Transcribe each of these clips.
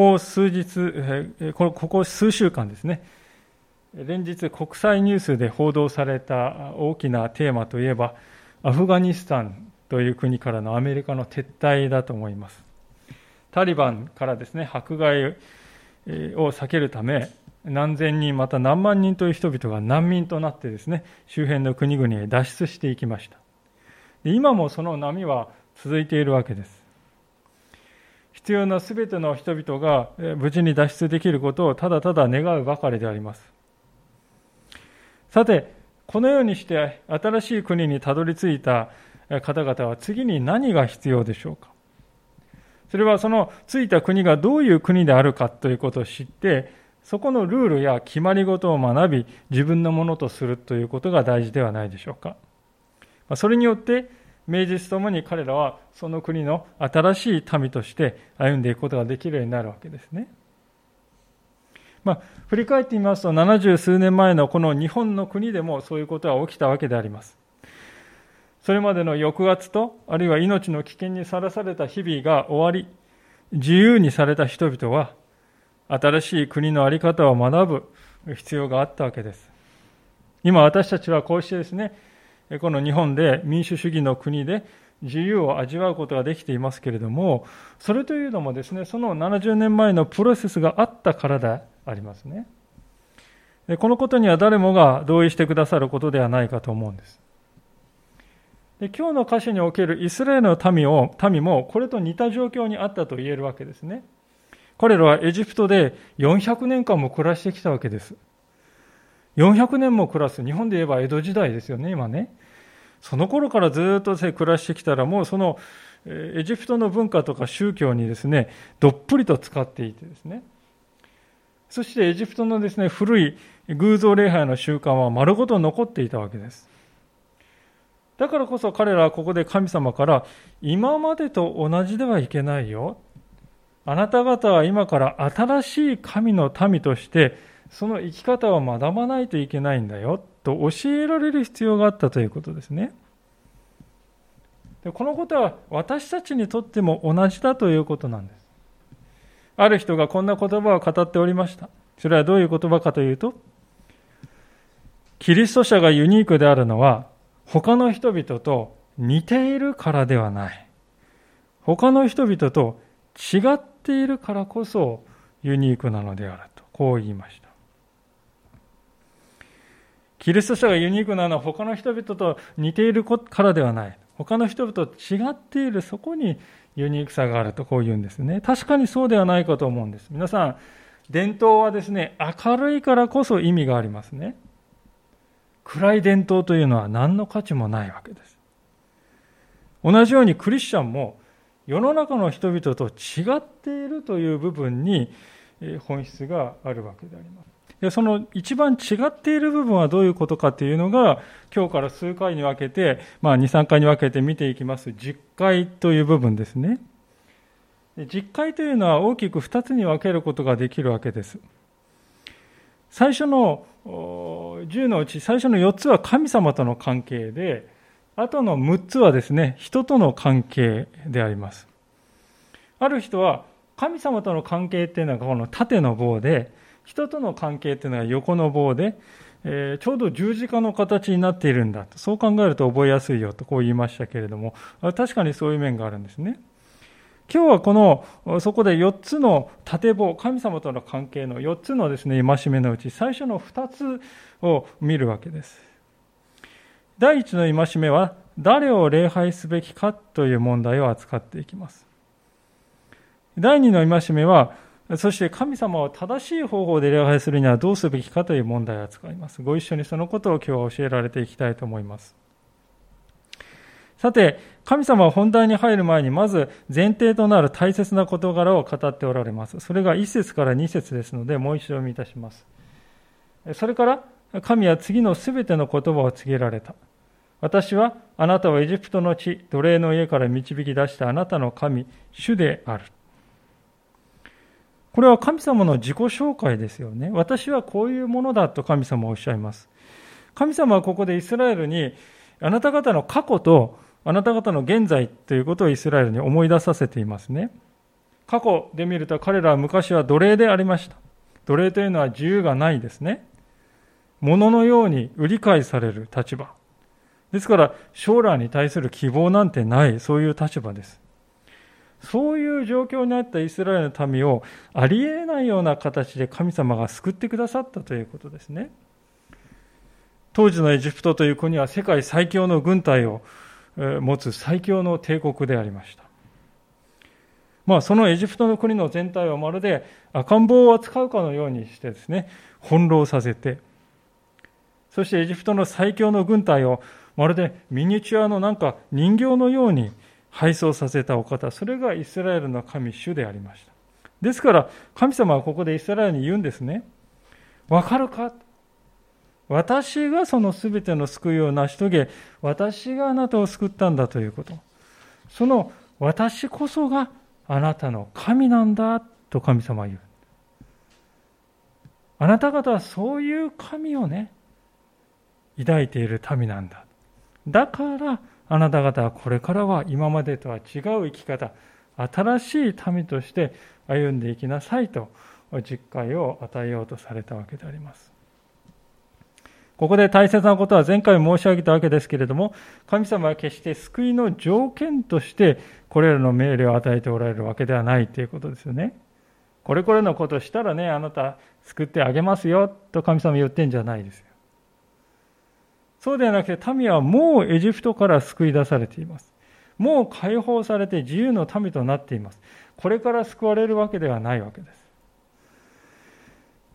ここ数日、ここ数週間ですね、連日国際ニュースで報道された大きなテーマといえば、アフガニスタンという国からのアメリカの撤退だと思います。タリバンからですね、迫害を避けるため、何千人、また何万人という人々が難民となってですね、周辺の国々へ脱出していきました。今もその波は続いているわけです。必要なすべての人々が無事に脱出できることをただただ願うばかりであります。さて、このようにして新しい国にたどり着いた方々は次に何が必要でしょうか？それはその着いた国がどういう国であるかということを知って、そこのルールや決まり事を学び、自分のものとするということが大事ではないでしょうか。それによって、名実ともに彼らはその国の新しい民として歩んでいくことができるようになるわけですね。まあ、振り返ってみますと、70数年前のこの日本の国でもそういうことは起きたわけであります。それまでの抑圧と、あるいは命の危険にさらされた日々が終わり、自由にされた人々は、新しい国の在り方を学ぶ必要があったわけです。今私たちはこうしてですね、この日本で民主主義の国で自由を味わうことができていますけれども、それというのもですね、その70年前のプロセスがあったからでありますね。このことには誰もが同意してくださることではないかと思うんです。で今日の歌詞におけるイスラエルの民を民もこれと似た状況にあったと言えるわけですね。彼らはエジプトで400年間も暮らしてきたわけです。400年も暮らす、日本で言えば江戸時代ですよね、今ね。その頃からずっと暮らしてきたら、もうそのエジプトの文化とか宗教にですね、どっぷりと使っていてですね。そしてエジプトのですね、古い偶像礼拝の習慣は丸ごと残っていたわけです。だからこそ彼らはここで神様から今までと同じではいけないよ。あなた方は今から新しい神の民としてその生き方を学ばないといけないんだよと教えられる必要があったということですね。でこのことは私たちにとっても同じだということなんです。ある人がこんな言葉を語っておりました。それはどういう言葉かというと、キリスト者がユニークであるのは、他の人々と似ているからではない。他の人々と違っているからこそユニークなのであると、こう言いました。キリスト者がユニークなのは他の人々と似ているからではない。他の人々と違っているそこにユニークさがあるとこう言うんですね。確かにそうではないかと思うんです。皆さん、伝統はですね、明るいからこそ意味がありますね。暗い伝統というのは何の価値もないわけです。同じようにクリスチャンも世の中の人々と違っているという部分に本質があるわけであります。でその一番違っている部分はどういうことかというのが今日から数回に分けて、まあ、2、3回に分けて見ていきます実会という部分ですね。実会というのは大きく2つに分けることができるわけです。最初の10のうち最初の4つは神様との関係で、あとの6つはですね、人との関係であります。ある人は神様との関係っていうのはこの縦の棒で、人との関係っていうのは横の棒で、えー、ちょうど十字架の形になっているんだと。そう考えると覚えやすいよとこう言いましたけれども、確かにそういう面があるんですね。今日はこの、そこで4つの縦棒、神様との関係の4つのですね、戒めのうち、最初の2つを見るわけです。第1の戒めは、誰を礼拝すべきかという問題を扱っていきます。第2の戒めは、そして神様を正しい方法で礼拝するにはどうすべきかという問題を扱います。ご一緒にそのことを今日は教えられていきたいと思います。さて、神様は本題に入る前に、まず前提となる大切な事柄を語っておられます。それが1節から2節ですので、もう一度読みいたします。それから、神は次のすべての言葉を告げられた。私はあなたをエジプトの地、奴隷の家から導き出したあなたの神、主である。これは神様の自己紹介ですよね。私はこういうものだと神様はおっしゃいます。神様はここでイスラエルにあなた方の過去とあなた方の現在ということをイスラエルに思い出させていますね。過去で見ると彼らは昔は奴隷でありました。奴隷というのは自由がないですね。物のように売り買いされる立場。ですから将来に対する希望なんてない、そういう立場です。そういう状況にあったイスラエルの民をありえないような形で神様が救ってくださったということですね。当時のエジプトという国は世界最強の軍隊を持つ最強の帝国でありました。まあ、そのエジプトの国の全体をまるで赤ん坊を扱うかのようにしてですね、翻弄させて、そしてエジプトの最強の軍隊をまるでミニチュアのなんか人形のように配送させたお方、それがイスラエルの神主でありました。ですから、神様はここでイスラエルに言うんですね。わかるか？私がその全ての救いを成し遂げ、私があなたを救ったんだということ。その私こそがあなたの神なんだと神様は言う。あなた方はそういう神をね、抱いている民なんだ。だから、あなた方はこれからは今までとは違う生き方、新しい民として歩んでいきなさいと実戒を与えようとされたわけであります。ここで大切なことは前回申し上げたわけですけれども、神様は決して救いの条件としてこれらの命令を与えておられるわけではないということですよね。これこれのことしたらね、あなた救ってあげますよと神様言ってんじゃないですよ。そうではなくて民はもうエジプトから救い出されています。もう解放されて自由の民となっています。これから救われるわけではないわけです。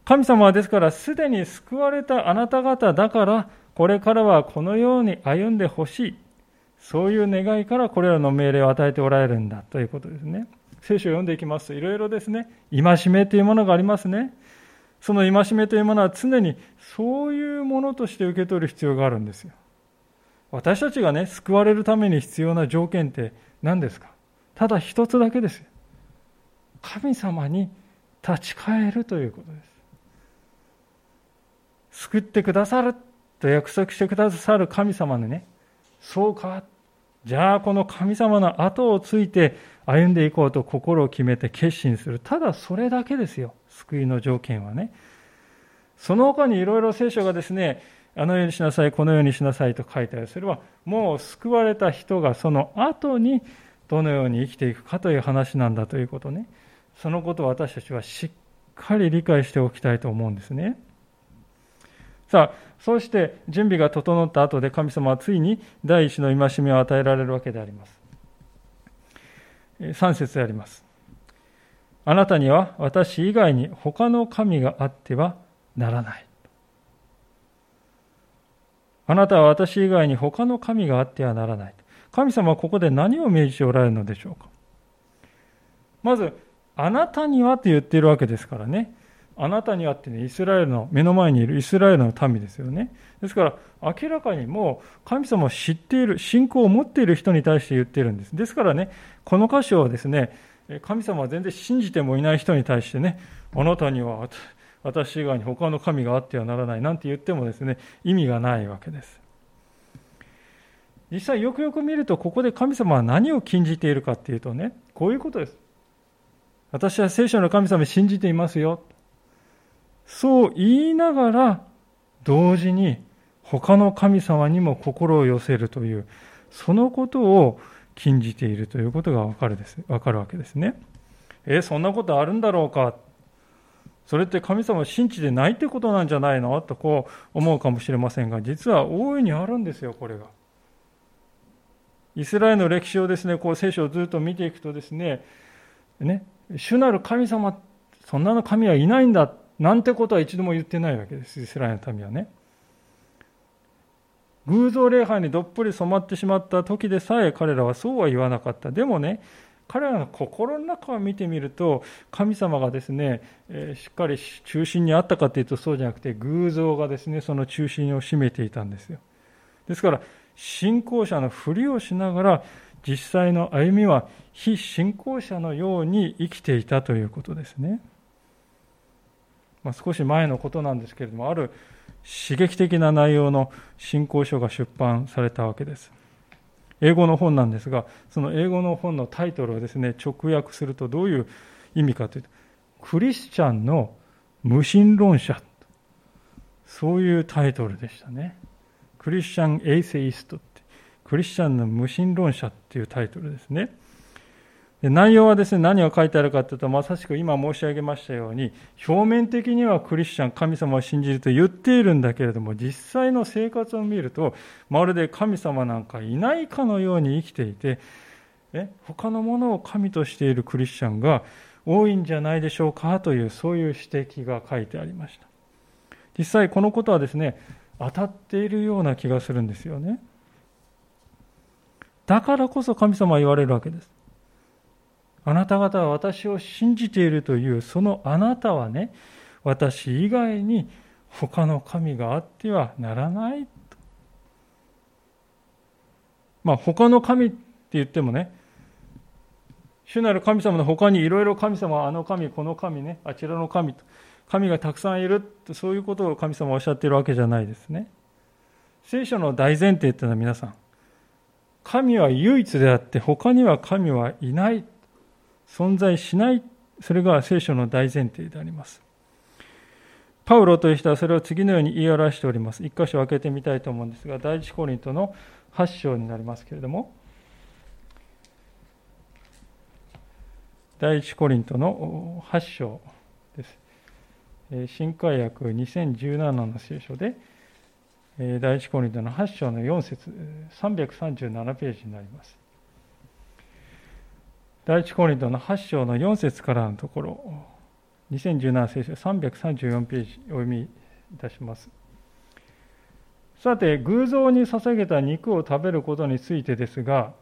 神様はですからすでに救われたあなた方だからこれからはこのように歩んでほしいそういう願いからこれらの命令を与えておられるんだということですね聖書を読んでいきますといろいろですね戒めというものがありますねその戒めというものは常にそういうものとして受け取る必要があるんですよ。私たちがね救われるために必要な条件って何ですか？ただ一つだけですよ。神様に立ち返るということです。救ってくださると約束してくださる神様にね、そうか。じゃあこの神様の後をついて歩んでいこうと心を決めて決心する。ただそれだけですよ。救いの条件はね。その他にいろいろ聖書がですね、あのようにしなさい、このようにしなさいと書いてある。それはもう救われた人がその後にどのように生きていくかという話なんだということね。そのことを私たちはしっかり理解しておきたいと思うんですね。さあ、そうして準備が整った後で神様はついに第一の戒めを与えられるわけであります。3節であります。あなたには私以外に他の神があってはならない。あなたは私以外に他の神があってはならない。神様はここで何を命じておられるのでしょうか。まず、あなたにはと言っているわけですからね。あなたにあってね、イスラエルの、目の前にいるイスラエルの民ですよね。ですから、明らかにもう神様を知っている、信仰を持っている人に対して言っているんです。ですからね、この箇所はですね、神様は全然信じてもいない人に対してね、あなたには私以外に他の神があってはならないなんて言ってもですね、意味がないわけです。実際よくよく見ると、ここで神様は何を禁じているかっていうとね、こういうことです。私は聖書の神様を信じていますよ。そう言いながら、同時に他の神様にも心を寄せるという、そのことを禁じているということがわかるですわかるわけですね。え、そんなことあるんだろうか。それって神様を信じてないってことなんじゃないの？とこう思うかもしれませんが、実は大いにあるんですよ、これが。イスラエルの歴史をですね、こう聖書をずっと見ていくとですね、ね、主なる神様、そんなの神はいないんだなんてことは一度も言ってないわけです、イスラエルの民はね。偶像礼拝にどっぷり染まってしまった時でさえ彼らはそうは言わなかった。でもね、彼らの心の中を見てみると、神様がですね、えー、しっかり中心にあったかというとそうじゃなくて、偶像がですね、その中心を占めていたんですよ。ですから、信仰者のふりをしながら、実際の歩みは非信仰者のように生きていたということですね。まあ、少し前のことなんですけれども、ある刺激的な内容の信仰書が出版されたわけです。英語の本なんですが、その英語の本のタイトルをですね、直訳するとどういう意味かというと、クリスチャンの無神論者、そういうタイトルでしたね。クリスチャン・エイセイストって、クリスチャンの無神論者っていうタイトルですね。内容はですね、何が書いてあるかというと、まさしく今申し上げましたように、表面的にはクリスチャン、神様を信じると言っているんだけれども、実際の生活を見ると、まるで神様なんかいないかのように生きていて、え他のものを神としているクリスチャンが多いんじゃないでしょうかという、そういう指摘が書いてありました。実際このことはですね、当たっているような気がするんですよね。だからこそ神様は言われるわけです。あなた方は私を信じているという、そのあなたはね、私以外に他の神があってはならないと。まあ、他の神って言ってもね、主なる神様の他にいろいろ神様あの神、この神ね、あちらの神と、神がたくさんいると、そういうことを神様はおっしゃっているわけじゃないですね。聖書の大前提っていうのは皆さん、神は唯一であって、他には神はいない。存在しない、それが聖書の大前提であります。パウロという人はそれを次のように言い表しております。一箇所開けてみたいと思うんですが、第一コリントの8章になりますけれども、第一コリントの8章です。新海訳2017の聖書で、第一コリントの8章の4節337ページになります。第一コリントの8章の4節からのところ、2017聖書334ページお読みいたします。さて、偶像に捧げた肉を食べることについてですが、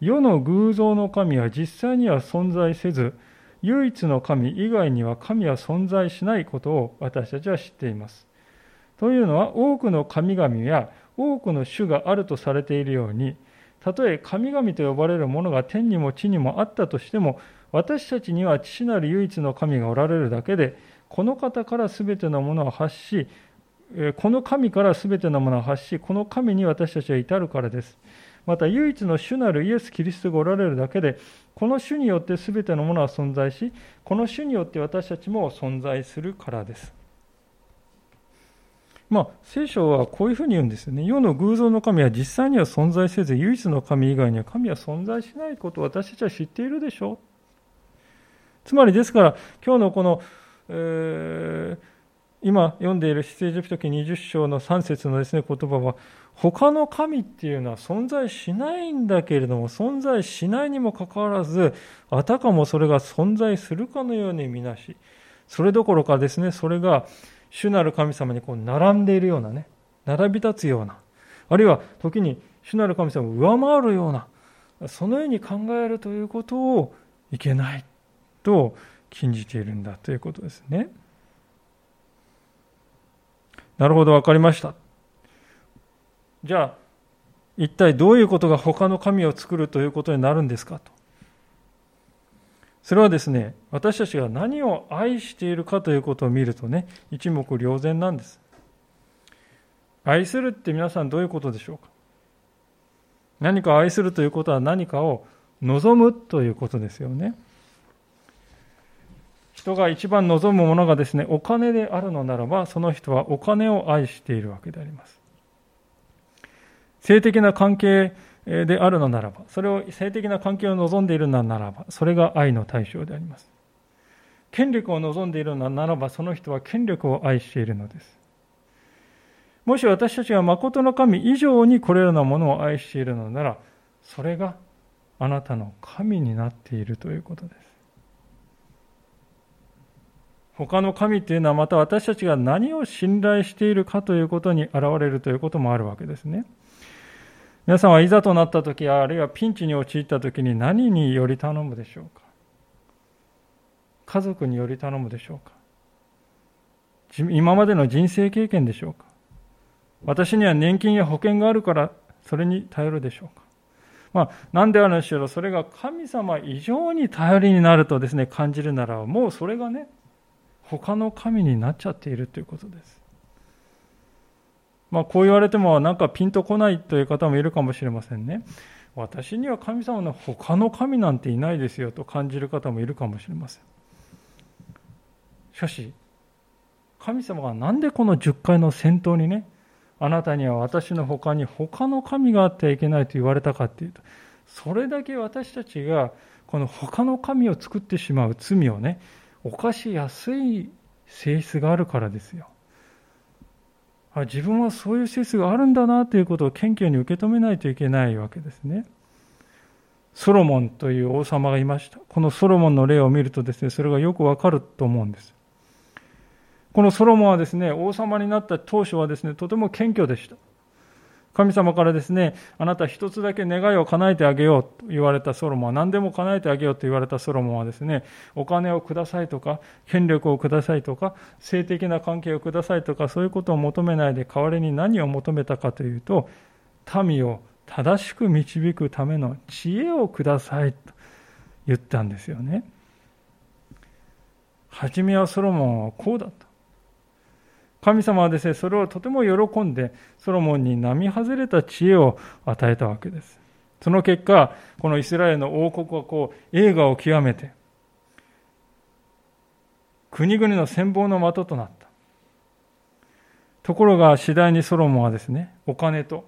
世の偶像の神は実際には存在せず、唯一の神以外には神は存在しないことを私たちは知っています。というのは、多くの神々や多くの種があるとされているように、たとえ神々と呼ばれるものが天にも地にもあったとしても、私たちには父なる唯一の神がおられるだけで、この方から全てのものを発し、この神から全てのものを発し、この神に私たちは至るからです。また唯一の主なるイエス・キリストがおられるだけで、この主によって全てのものは存在し、この主によって私たちも存在するからです。まあ、聖書はこういうふうに言うんですよね。世の偶像の神は実際には存在せず、唯一の神以外には神は存在しないことを私たちは知っているでしょう。つまりですから、今日のこの、えー、今読んでいる出エジプト記20章の3節のですね、言葉は、他の神っていうのは存在しないんだけれども、存在しないにもかかわらず、あたかもそれが存在するかのようにみなし、それどころかですね、それが主なる神様にこう並んでいるようなね、並び立つような、あるいは時に主なる神様を上回るような、そのように考えるということをいけないと禁じているんだということですね。なるほど、わかりました。じゃあ、一体どういうことが他の神を作るということになるんですかと。それはですね、私たちが何を愛しているかということを見るとね、一目瞭然なんです。愛するって皆さんどういうことでしょうか？何か愛するということは何かを望むということですよね。人が一番望むものがですね、お金であるのならば、その人はお金を愛しているわけであります。性的な関係であるのならば、それを性的な関係を望んでいるのならば、それが愛の対象であります。権力を望んでいるのならば、その人は権力を愛しているのです。もし私たちが誠の神以上にこれらのものを愛しているのなら、それがあなたの神になっているということです。他の神というのはまた私たちが何を信頼しているかということに現れるということもあるわけですね。皆さんはいざとなった時あるいはピンチに陥った時に何により頼むでしょうか？家族により頼むでしょうか？今までの人生経験でしょうか？私には年金や保険があるからそれに頼るでしょうか？まあ、何であるにしろそれが神様以上に頼りになるとですね感じるならもうそれがね他の神になっちゃっているということです。まあ、こう言われてもなんかピンとこないという方もいるかもしれませんね。私には神様の他の神なんていないですよと感じる方もいるかもしれません。しかし、神様がなんでこの10回の戦闘にね、あなたには私の他に他の神があってはいけないと言われたかっていうと、それだけ私たちがこの他の神を作ってしまう罪をね、犯しやすい性質があるからですよ。あ自分はそういう性質があるんだなということを謙虚に受け止めないといけないわけですね。ソロモンという王様がいました。このソロモンの例を見るとですね、それがよくわかると思うんです。このソロモンはですね、王様になった当初はですね、とても謙虚でした。神様からですね、あなた一つだけ願いを叶えてあげようと言われたソロモンは、何でも叶えてあげようと言われたソロモンはですね、お金をくださいとか、権力をくださいとか、性的な関係をくださいとか、そういうことを求めないで代わりに何を求めたかというと、民を正しく導くための知恵をくださいと言ったんですよね。初めはソロモンはこうだった。神様はですね、それをとても喜んで、ソロモンに並外れた知恵を与えたわけです。その結果、このイスラエルの王国はこう、映画を極めて、国々の戦望の的となった。ところが次第にソロモンはですね、お金と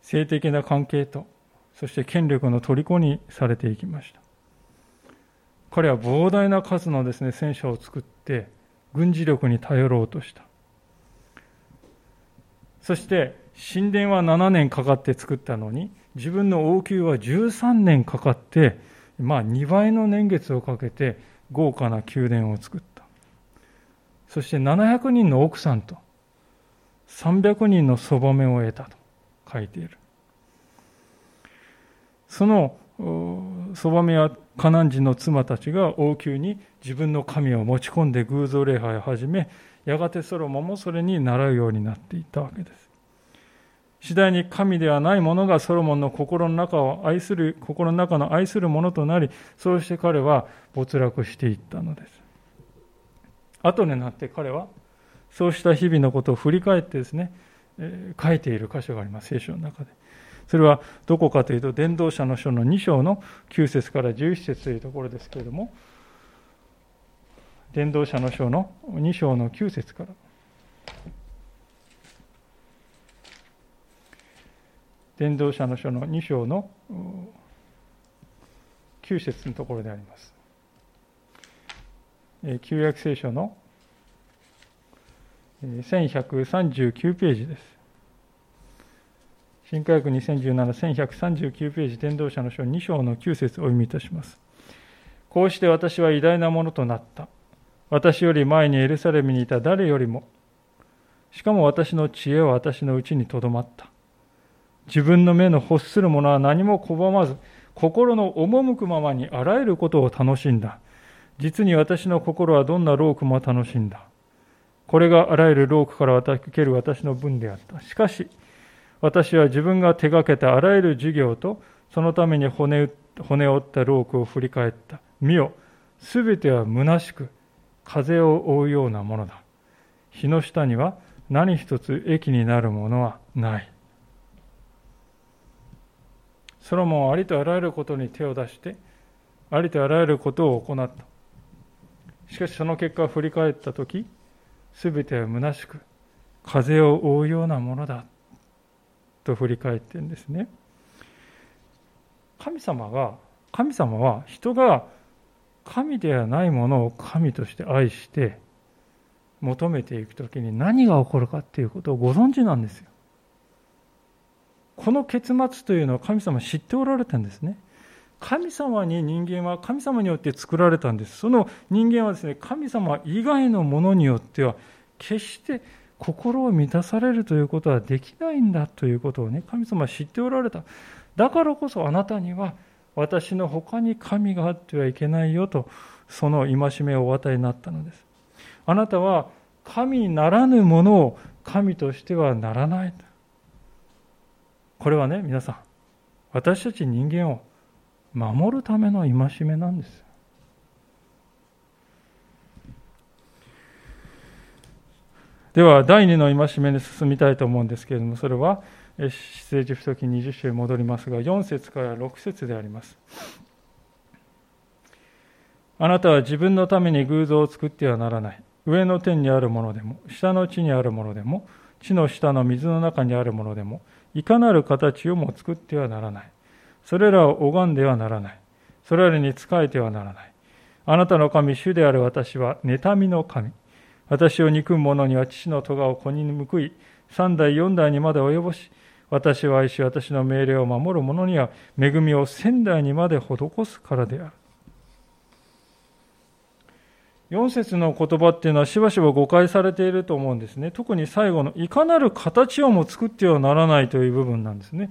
性的な関係と、そして権力の虜にされていきました。彼は膨大な数のですね、戦車を作って、軍事力に頼ろうとした。そして、神殿は7年かかって作ったのに、自分の王宮は13年かかって、まあ2倍の年月をかけて豪華な宮殿を作った。そして700人の奥さんと300人のそばめを得たと。書いている。そのそばめやカナン人の妻たちが王宮に自分の神を持ち込んで偶像礼拝を始め、やがてソロモンもそれに習うようになっていったわけです。次第に神ではないものがソロモンの心の中を愛する、心の中の愛するものとなり、そうして彼は没落していったのです。後になって彼は、そうした日々のことを振り返ってですねえ、書いている箇所があります、聖書の中で。それはどこかというと、伝道者の書の2章の9節から11節というところですけれども、伝道者の書の2章の9節から。伝道者の書の2章の9節のところであります。旧約聖書の1139ページです。新科学2017、1139ページ、伝道者の書2章の9節をお読みいたします。こうして私は偉大なものとなった。私より前にエルサレムにいた誰よりも、しかも私の知恵は私のうちにとどまった。自分の目の欲するものは何も拒まず、心の赴くままにあらゆることを楽しんだ。実に私の心はどんな労苦も楽しんだ。これがあらゆる労苦から受ける私の分であった。しかし、私は自分が手がけたあらゆる事業と、そのために骨骨折った労苦を振り返った。見よ、すべては虚しく、風を追うようなものだ。日の下には何一つ益になるものはない。ソロモンはありとあらゆることに手を出して、ありとあらゆることを行った。しかしその結果を振り返ったとき、すべては虚しく、風を追うようなものだ。と振り返ってるんですね。神様が、神様は人が神ではないものを神として愛して求めていくときに何が起こるかっていうことをご存知なんですよ。この結末というのは神様知っておられたんですね。神様に人間は神様によって作られたんです。その人間はですね、神様以外のものによっては決して心を満たされるということはできないんだということをね、神様は知っておられた。だからこそあなたには私の他に神があってはいけないよと、その戒めをお与えになったのです。あなたは神ならぬものを神としてはならない。これはね、皆さん、私たち人間を守るための戒めなんです。では、第2の戒めに進みたいと思うんですけれども、それは、出エジプト記20章に戻りますが、4節から6節であります。あなたは自分のために偶像を作ってはならない。上の天にあるものでも、下の地にあるものでも、地の下の水の中にあるものでも、いかなる形をも作ってはならない。それらを拝んではならない。それらに仕えてはならない。あなたの神、主である私は、妬みの神。私を憎む者には父の咎を子に報い、三代四代にまで及ぼし、私を愛し、私の命令を守る者には、恵みを仙代にまで施すからである。4節の言葉っていうのはしばしば誤解されていると思うんですね。特に最後の、いかなる形をも作ってはならないという部分なんですね。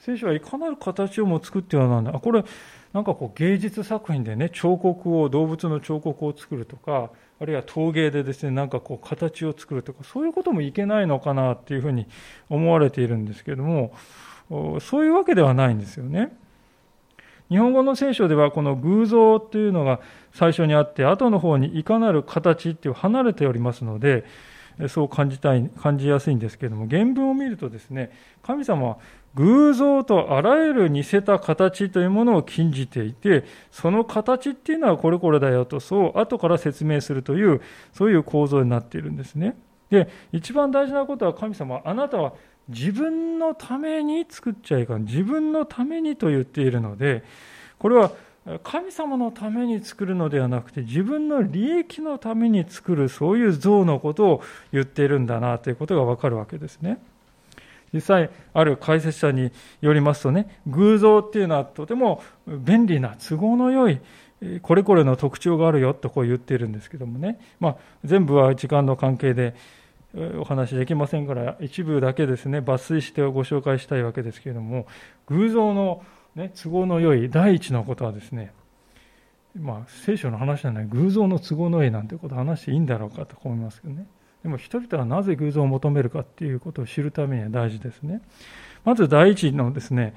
聖書はいかなる形をも作ってはならない。あ、これ、なんかこう芸術作品でね、彫刻を、動物の彫刻を作るとか、あるいは陶芸でですね、なんかこう形を作るとか、そういうこともいけないのかなっていうふうに思われているんですけれども、そういうわけではないんですよね。日本語の聖書ではこの偶像というのが最初にあって、後の方にいかなる形っていう離れておりますので、そう感じたい、感じやすいんですけれども、原文を見るとですね、神様は偶像とあらゆる似せた形というものを禁じていて、その形っていうのはこれこれだよと、そう後から説明するという、そういう構造になっているんですね。で、一番大事なことは神様、あなたは自分のために作っちゃいかん。自分のためにと言っているので、これは神様のために作るのではなくて、自分の利益のために作る、そういう像のことを言っているんだなということがわかるわけですね。実際、ある解説者によりますとね、偶像っていうのはとても便利な、都合の良い、これこれの特徴があるよとこう言っているんですけどもね、まあ、全部は時間の関係でお話できませんから、一部だけですね、抜粋してご紹介したいわけですけれども、偶像のね、都合の良い第一のことはですね、まあ、聖書の話じゃない偶像の都合のいいなんてことを話していいんだろうかと思いますけどね。でも人々はなぜ偶像を求めるかっていうことを知るためには大事ですね。まず第一のですね、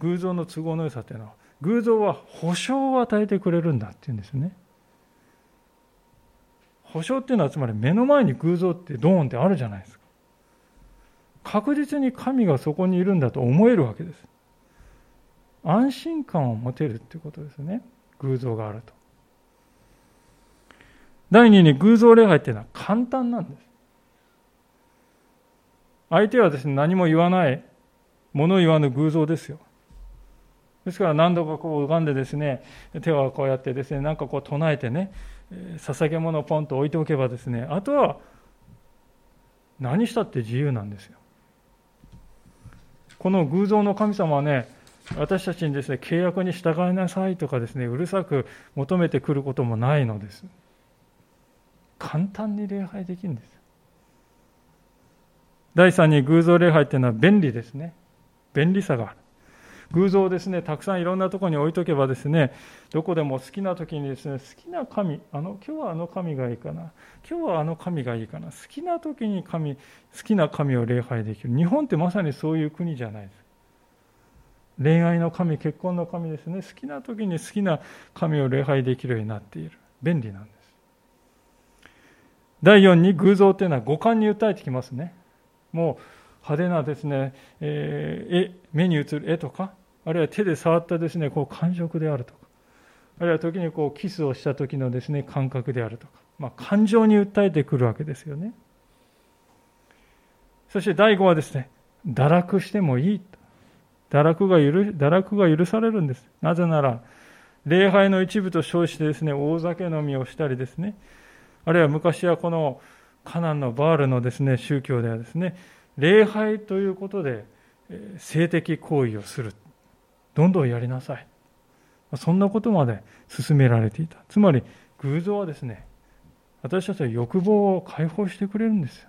偶像の都合の良さというのは、偶像は保証を与えてくれるんだっていうんですね。保証っていうのはつまり目の前に偶像ってドーンってあるじゃないですか。確実に神がそこにいるんだと思えるわけです。安心感を持てるっていうことですね。偶像があると。第二に偶像礼拝っていうのは簡単なんです。相手はですね、何も言わない、物言わぬ偶像ですよ。ですから何度かこう拝んでですね、手はこうやってですね、なんかこう唱えてね、捧げ物をポンと置いておけばですね、あとは何したって自由なんですよ。この偶像の神様はね、私たちにですね、契約に従いなさいとかですね、うるさく求めてくることもないのです。簡単に礼拝できるんです。第3に偶像礼拝っていうのは便利ですね。便利さがある。偶像をですね、たくさんいろんなところに置いとけばですね、どこでも好きな時にですね、好きな神、あの、今日はあの神がいいかな、今日はあの神がいいかな、好きな時に神、好きな神を礼拝できる。日本ってまさにそういう国じゃないです。恋愛の神、結婚の神ですね。好きな時に好きな神を礼拝できるようになっている。便利なんです。第4に偶像というのは五感に訴えてきますね。もう派手なですね、えー、目に映る絵とか、あるいは手で触ったですね、こう感触であるとか、あるいは時にこうキスをした時のですね、感覚であるとか、まあ、感情に訴えてくるわけですよね。そして第5はですね、堕落してもいいと。堕落が許堕落が許されるんです。なぜなら、礼拝の一部と称してですね、大酒飲みをしたりですね、あるいは昔はこのカナンのバールのですね、宗教ではですね、礼拝ということで性的行為をする。どんどんやりなさい。そんなことまで進められていた。つまり、偶像はですね、私たちは欲望を解放してくれるんですよ。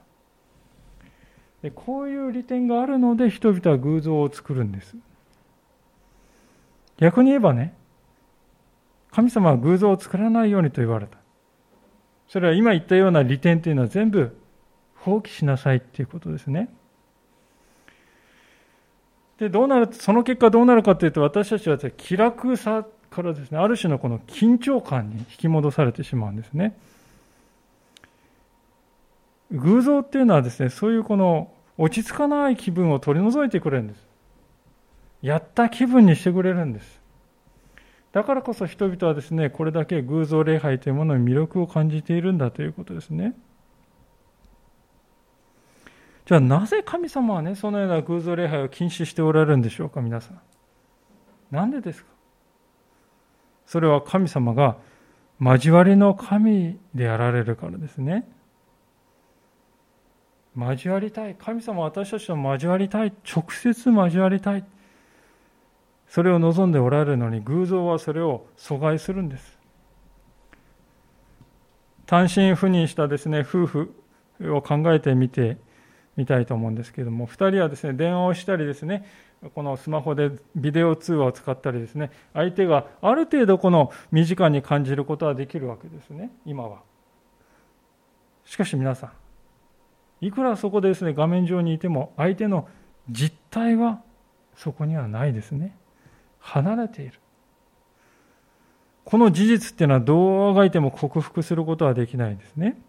でこういう利点があるので人々は偶像を作るんです。逆に言えばね、神様は偶像を作らないようにと言われた。それは今言ったような利点というのは全部放棄しなさいっていうことですね。で、どうなる、その結果どうなるかというと、私たちは気楽さからですね、ある種のこの緊張感に引き戻されてしまうんですね。偶像っていうのはですね、そういうこの落ち着かない気分を取り除いてくれるんです。やった気分にしてくれるんです。だからこそ人々はですね、これだけ偶像礼拝というものに魅力を感じているんだということですね。じゃあなぜ神様はね、そのような偶像礼拝を禁止しておられるんでしょうか、皆さん。なんでですかそれは神様が交わりの神であられるからですね。交わりたい。神様は私たちと交わりたい。直接交わりたい。それを望んでおられるのに偶像はそれを阻害するんです。単身赴任したですね、夫婦を考えてみてみたいと思うんですけれども、2人はですね、電話をしたりですね、このスマホでビデオ通話を使ったりですね、相手がある程度この身近に感じることはできるわけですね、今は。しかし皆さん、いくらそこでですね、画面上にいても、相手の実態はそこにはないですね。離れている。この事実っていうのはどうあがいても克服することはできないんですね。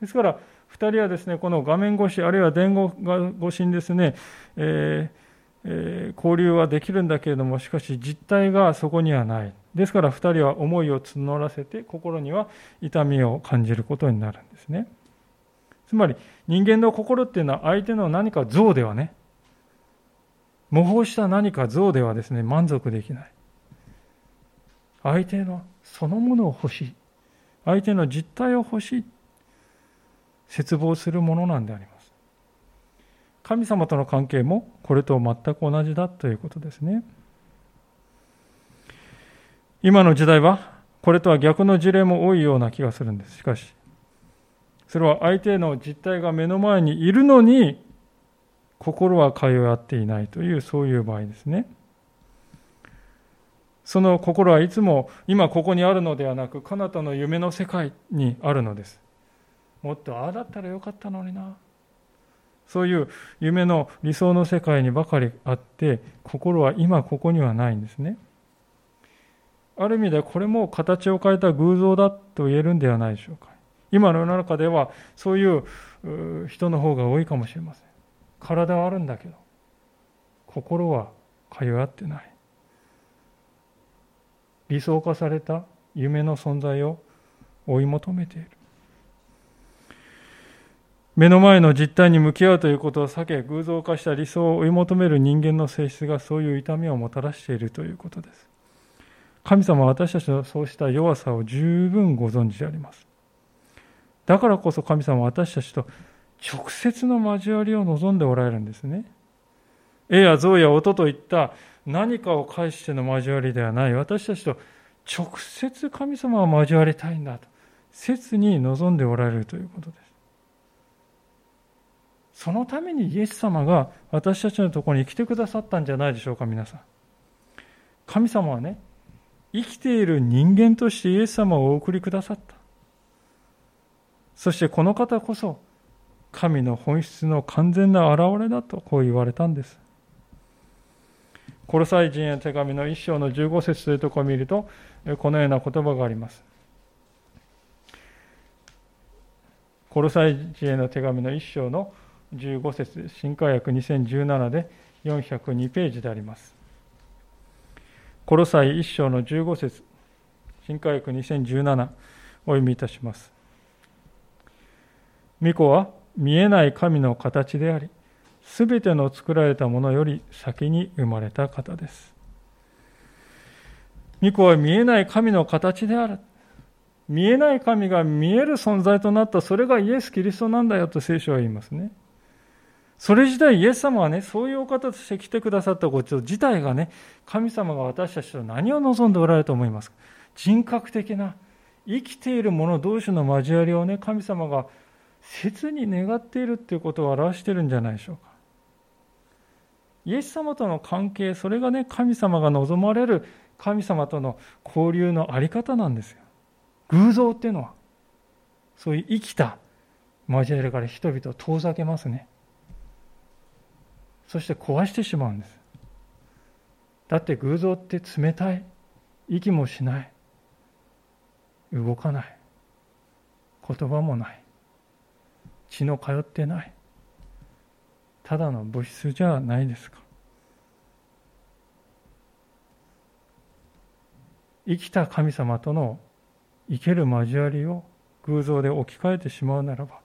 ですから、2人はですね、この画面越し、あるいは電話越しにですね、えーえー、交流はできるんだけれども、しかし実態がそこにはない。ですから2人は思いを募らせて、心には痛みを感じることになるんですね。つまり、人間の心っていうのは相手の何か像ではね、模倣した何か像ではですね、満足できない。相手のそのものを欲しい。相手の実態を欲しい。絶望するものなんであります。神様との関係もこれと全く同じだということですね。今の時代はこれとは逆の事例も多いような気がするんです。しかし、それは相手の実態が目の前にいるのに心は通い合っていないというそういう場合ですね。その心はいつも今ここにあるのではなく彼方の夢の世界にあるのです。もっとああだったらよかったのにな。そういう夢の理想の世界にばかりあって心は今ここにはないんですね。ある意味でこれも形を変えた偶像だと言えるんではないでしょうか。今の世の中ではそういう人の方が多いかもしれません。体はあるんだけど心は通ってない。理想化された夢の存在を追い求めている。目の前の実態に向き合うということを避け偶像化した理想を追い求める人間の性質がそういう痛みをもたらしているということです。神様は私たちのそうした弱さを十分ご存知であります。だからこそ神様は私たちと直接の交わりを望んでおられるんですね。絵や像や音といった何かを介しての交わりではない私たちと直接神様は交わりたいんだと切に望んでおられるということです。そのためにイエス様が私たちのところに来てくださったんじゃないでしょうか皆さん。神様はね生きている人間としてイエス様をお送りくださった。そしてこの方こそ神の本質の完全な現れだとこう言われたんです。コロサイ人への手紙の一章の15節というところを見ると、このような言葉があります。コロサイ人への手紙の一章の15節新科学2017で402ページであります。コロサイ一章の15節新科学2017お読みいたします。巫女は見えない神の形であり、すべての作られたものより先に生まれた方です。巫女は見えない神の形である。見えない神が見える存在となったそれがイエス・キリストなんだよと聖書は言いますね。それ自体イエス様はね、そういうお方として来てくださったこと自体がね、神様が私たちと何を望んでおられると思いますか人格的な生きている者同士の交わりをね、神様が切に願っているということを表してるんじゃないでしょうか。イエス様との関係、それがね、神様が望まれる神様との交流のあり方なんですよ。偶像っていうのは、そういう生きた交わりから人々を遠ざけますね。そして壊してしまうんです。だって偶像って冷たい。息もしない。動かない。言葉もない。血の通ってない。ただの物質じゃないですか。生きた神様との生ける交わりを偶像で置き換えてしまうならば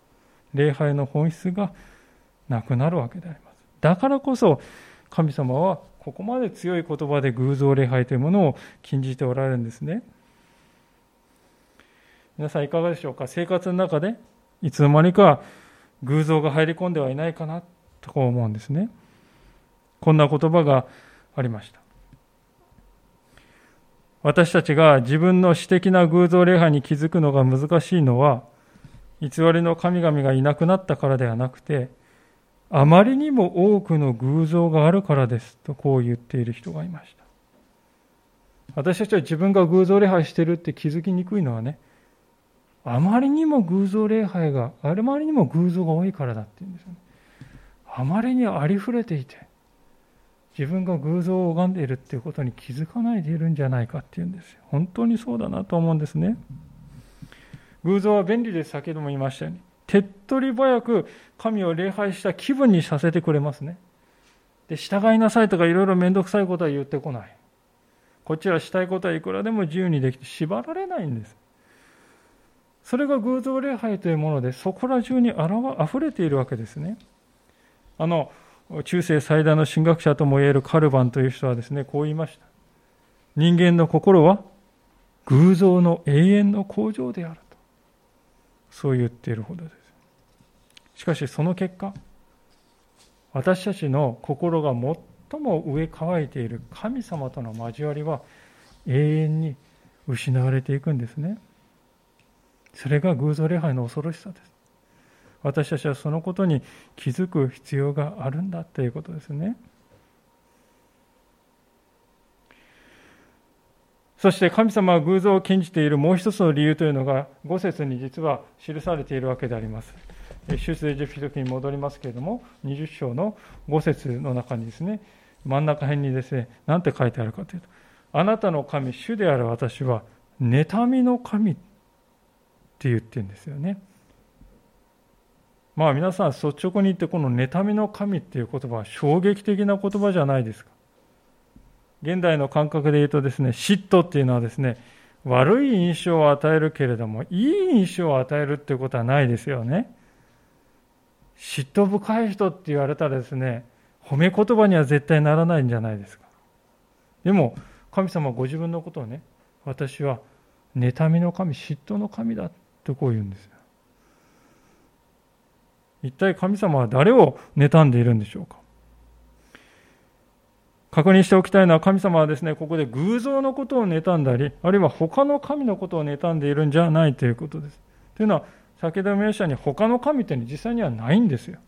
礼拝の本質がなくなるわけであります。だからこそ神様はここまで強い言葉で偶像礼拝というものを禁じておられるんですね。皆さんいかがでしょうか？生活の中でいつの間にか偶像が入り込んではいないかなと思うんですね。こんな言葉がありました。私たちが自分の私的な偶像礼拝に気づくのが難しいのは偽りの神々がいなくなったからではなくてあまりにも多くの偶像があるからですとこう言っている人がいました。私たちは自分が偶像礼拝してるって気づきにくいのはねあまりにも偶像礼拝があまりにも偶像が多いからだっていうんですよねあまりにありふれていて自分が偶像を拝んでいるっていうことに気づかないでいるんじゃないかっていうんですよ本当にそうだなと思うんですね偶像は便利です先ほども言いましたように手っ取り早く神を礼拝した気分にさせてくれますね。で、従いなさいとかいろいろめんどくさいことは言ってこない。こっちはしたいことはいくらでも自由にできて縛られないんです。それが偶像礼拝というもので、そこら中にあふれているわけですね。あの、中世最大の神学者ともいえるカルバンという人はですね、こう言いました。人間の心は偶像の永遠の工場であると。そう言っているほどです。しかしその結果、私たちの心が最も上乾いている神様との交わりは永遠に失われていくんですね。それが偶像礼拝の恐ろしさです。私たちはそのことに気づく必要があるんだということですね。そして神様は偶像を禁じているもう一つの理由というのが、5節に実は記されているわけであります。出エジプト記に戻りますけれども、20章の5節の中にですね、真ん中辺にですね、何て書いてあるかというと、あなたの神、主である私は、妬みの神って言ってるんですよね。まあ皆さん率直に言ってこの妬みの神っていう言葉は衝撃的な言葉じゃないですか。現代の感覚で言うとですね、嫉妬っていうのはですね、悪い印象を与えるけれども、いい印象を与えるっていうことはないですよね。嫉妬深い人って言われたらですね、褒め言葉には絶対ならないんじゃないですか。でも、神様ご自分のことをね、私は妬みの神、嫉妬の神だとこう言うんですよ。一体神様は誰を妬んでいるんでしょうか？確認しておきたいのは神様はですね、ここで偶像のことを妬んだり、あるいは他の神のことを妬んでいるんじゃないということです。というのは、先ほど名者に他の神というのは実際にはないんですよ。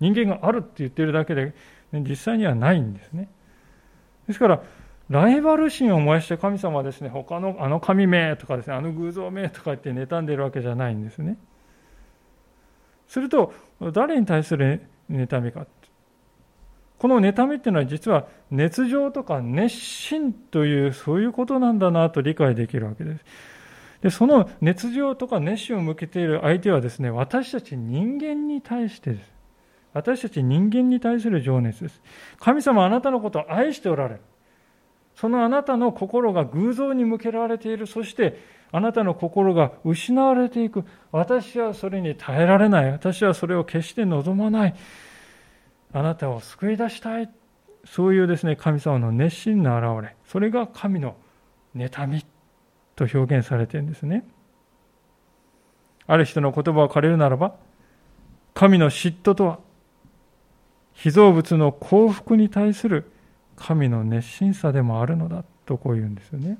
人間があるって言ってるだけで、実際にはないんですね。ですから、ライバル心を燃やして神様はですね、他のあの神名とかですね、あの偶像名とか言って妬んでいるわけじゃないんですね。すると、誰に対する妬みか。この妬みっていうのは実は熱情とか熱心というそういうことなんだなと理解できるわけです。でその熱情とか熱心を向けている相手はですね私たち人間に対してです。私たち人間に対する情熱です。神様あなたのことを愛しておられる。そのあなたの心が偶像に向けられている。そしてあなたの心が失われていく。私はそれに耐えられない。私はそれを決して望まない。あなたを救い出したいそういうですね神様の熱心な現れそれが神の妬みと表現されているんですねある人の言葉を借りるならば神の嫉妬とは被造物の幸福に対する神の熱心さでもあるのだとこう言うんですよね。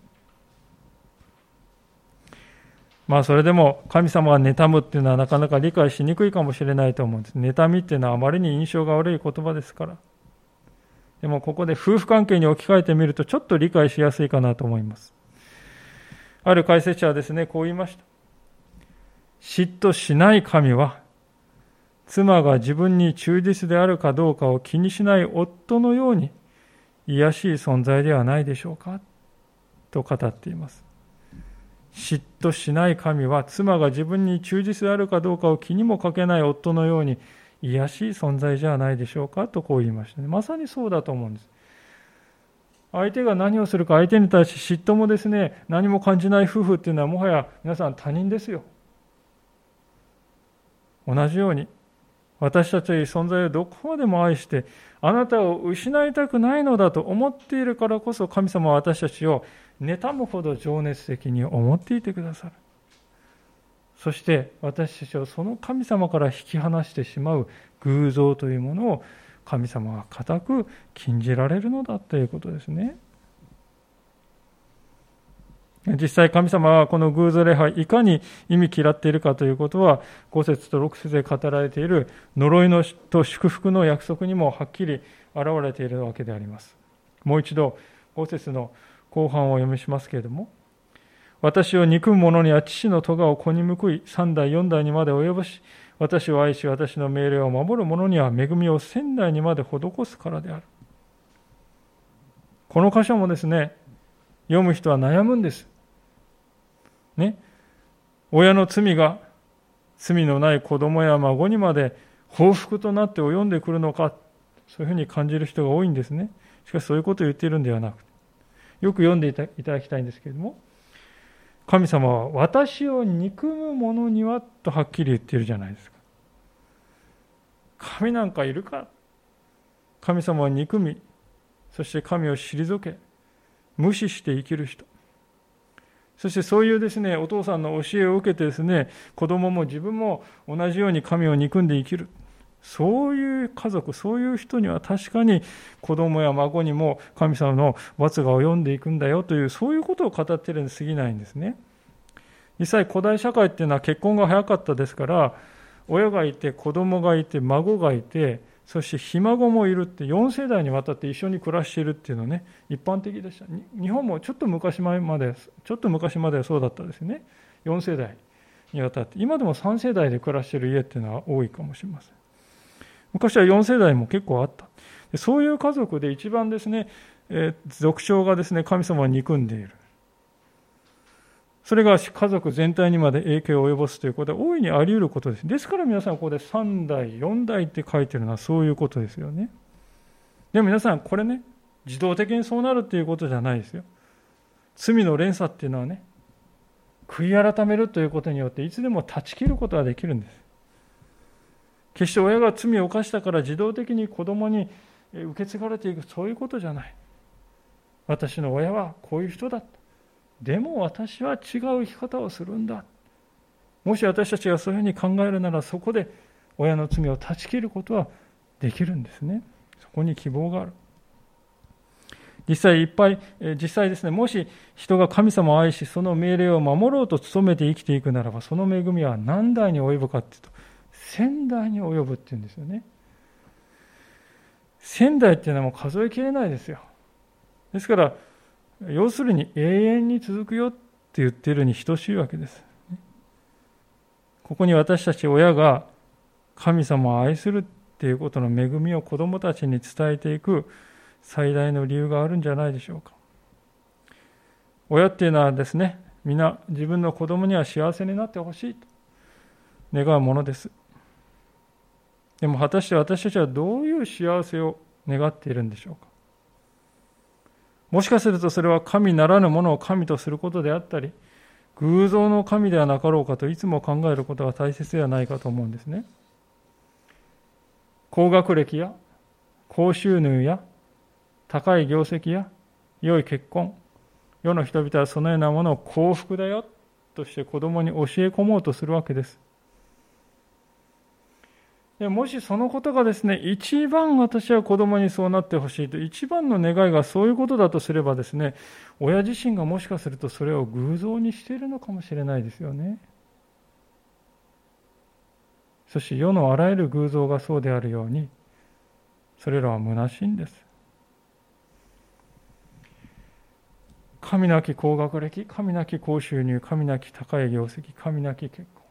まあそれでも神様が妬むっていうのはなかなか理解しにくいかもしれないと思うんです。妬みっていうのはあまりに印象が悪い言葉ですから。でもここで夫婦関係に置き換えてみるとちょっと理解しやすいかなと思います。ある解説者はですね、こう言いました。嫉妬しない神は、妻が自分に忠実であるかどうかを気にしない夫のように、癒しい存在ではないでしょうか？と語っています。嫉妬しない神は妻が自分に忠実であるかどうかを気にもかけない夫のように癒しい存在じゃないでしょうか？とこう言いましたね。まさにそうだと思うんです。相手が何をするか相手に対して嫉妬もですね何も感じない夫婦っていうのはもはや皆さん他人ですよ同じように私たちは存在をどこまでも愛してあなたを失いたくないのだと思っているからこそ神様は私たちを妬むほど情熱的に思っていてくださるそして私たちをその神様から引き離してしまう偶像というものを神様は固く禁じられるのだということですね。実際神様はこの偶像礼拝いかに意味嫌っているかということは5節と6節で語られている呪いのと祝福の約束にもはっきり現れているわけであります。もう一度5節の後半を読みしますけれども私を憎む者には父の咎を子に報い三代四代にまで及ぼし私を愛し私の命令を守る者には恵みを仙台にまで施すからであるこの箇所もですね読む人は悩むんですね。親の罪が罪のない子供や孫にまで報復となって及んでくるのかそういうふうに感じる人が多いんですね。しかしそういうことを言っているんではなくて。よく読んでいただきたいんですけれども。神様は私を憎む者にはとはっきり言っているじゃないですか。神なんかいるか。神様は憎み、そして神を退け、無視して生きる人。そしてそういうですね、お父さんの教えを受けてですね、子供も自分も同じように神を憎んで生きる。そういう家族、そういう人には確かに子供や孫にも神様の罰が及んでいくんだよという、そういうことを語ってるに過ぎないんですね。実際古代社会っていうのは結婚が早かったですから、親がいて、子供がいて、孫がいて、そしてひ孫もいるって4世代にわたって一緒に暮らしているっていうのはね、一般的でした。日本もちょっと昔まで、ちょっと昔まではそうだったですね。4世代にわたって。今でも3世代で暮らしている家っていうのは多いかもしれません。昔は4世代も結構あった。そういう家族で一番ですね、えー、族長がですね、神様を憎んでいる。それが家族全体にまで影響を及ぼすということは大いにあり得ることです。ですから皆さんここで3代、4代って書いてるのはそういうことですよね。でも皆さんこれね、自動的にそうなるっていうことじゃないですよ。罪の連鎖っていうのはね、悔い改めるということによっていつでも断ち切ることができるんです。決して親が罪を犯したから自動的に子供に受け継がれていくそういうことじゃない。私の親はこういう人だった。でも私は違う生き方をするんだ。もし私たちがそういうふうに考えるならそこで親の罪を断ち切ることはできるんですね。そこに希望がある。実際いっぱい、実際ですね、もし人が神様を愛し、その命令を守ろうと努めて生きていくならば、その恵みは何代に及ぶかっていうと、千代に及ぶっていうんですよね。千代っていうのはもう数えきれないですよ。ですから、要するに永遠に続くよって言ってるに等しいわけです。ここに私たち親が神様を愛するっていうことの恵みを子供たちに伝えていく最大の理由があるんじゃないでしょうか。親っていうのはですね、皆自分の子供には幸せになってほしいと願うものです。でも果たして私たちはどういう幸せを願っているんでしょうか。もしかするとそれは神ならぬものを神とすることであったり、偶像の神ではなかろうかといつも考えることが大切ではないかと思うんですね。高学歴や高収入や高い業績や良い結婚、世の人々はそのようなものを幸福だよとして子供に教え込もうとするわけです。でもしそのことがですね、一番私は子供にそうなってほしいと、一番の願いがそういうことだとすればですね、親自身がもしかするとそれを偶像にしているのかもしれないですよね。そして世のあらゆる偶像がそうであるように、それらは虚しいんです。神なき高学歴、神なき高収入、神なき高い業績、神なき結婚。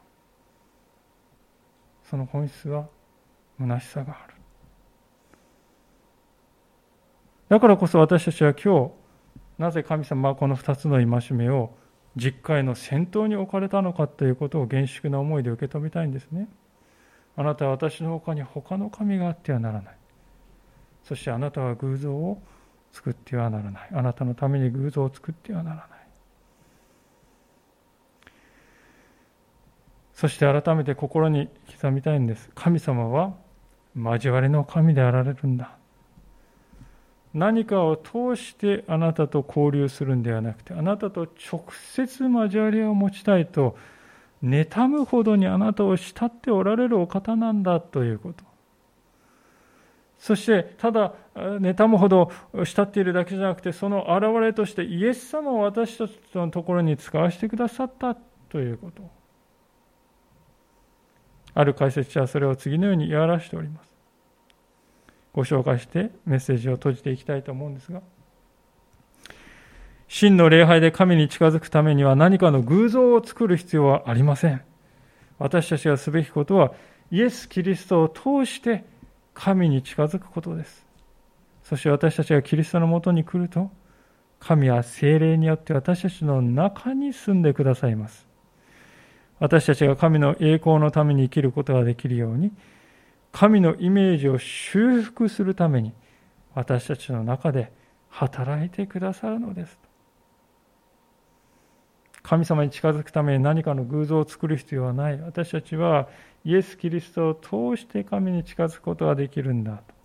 その本質は虚しさがある。だからこそ私たちは今日、なぜ神様はこの2つの戒めを実会の先頭に置かれたのかということを厳粛な思いで受け止めたいんですね。あなたは私の他に他の神があってはならない。そしてあなたは偶像を作ってはならない。あなたのために偶像を作ってはならない。そして改めて心に刻みたいんです。神様は交わりの神であられるんだ。何かを通してあなたと交流するんではなくて、あなたと直接交わりを持ちたいと、妬むほどにあなたを慕っておられるお方なんだということ。そして、ただ、妬むほど慕っているだけじゃなくて、その現れとしてイエス様を私たちのところに使わせてくださったということ。ある解説者はそれを次のように言い表しております。ご紹介してメッセージを閉じていきたいと思うんですが、真の礼拝で神に近づくためには何かの偶像を作る必要はありません。私たちがすべきことは、イエス・キリストを通して神に近づくことです。そして私たちがキリストのもとに来ると、神は精霊によって私たちの中に住んでくださいます。私たちが神の栄光のために生きることができるように、神のイメージを修復するために私たちの中で働いてくださるのです。神様に近づくために何かの偶像を作る必要はない。私たちはイエス・キリストを通して神に近づくことができるんだと。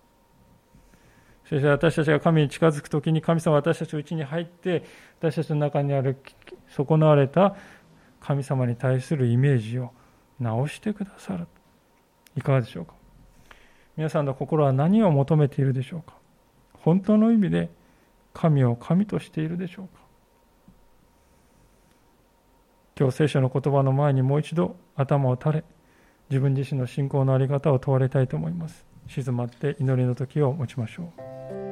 そして私たちが神に近づくときに神様は私たちのうちに入って私たちの中にある損なわれた神様に対するイメージを直してくださる。いかがでしょうか？皆さんの心は何を求めているでしょうか？本当の意味で神を神としているでしょうか？今日聖書の言葉の前にもう一度頭を垂れ自分自身の信仰の在り方を問われたいと思います。静まって祈りの時を持ちましょう。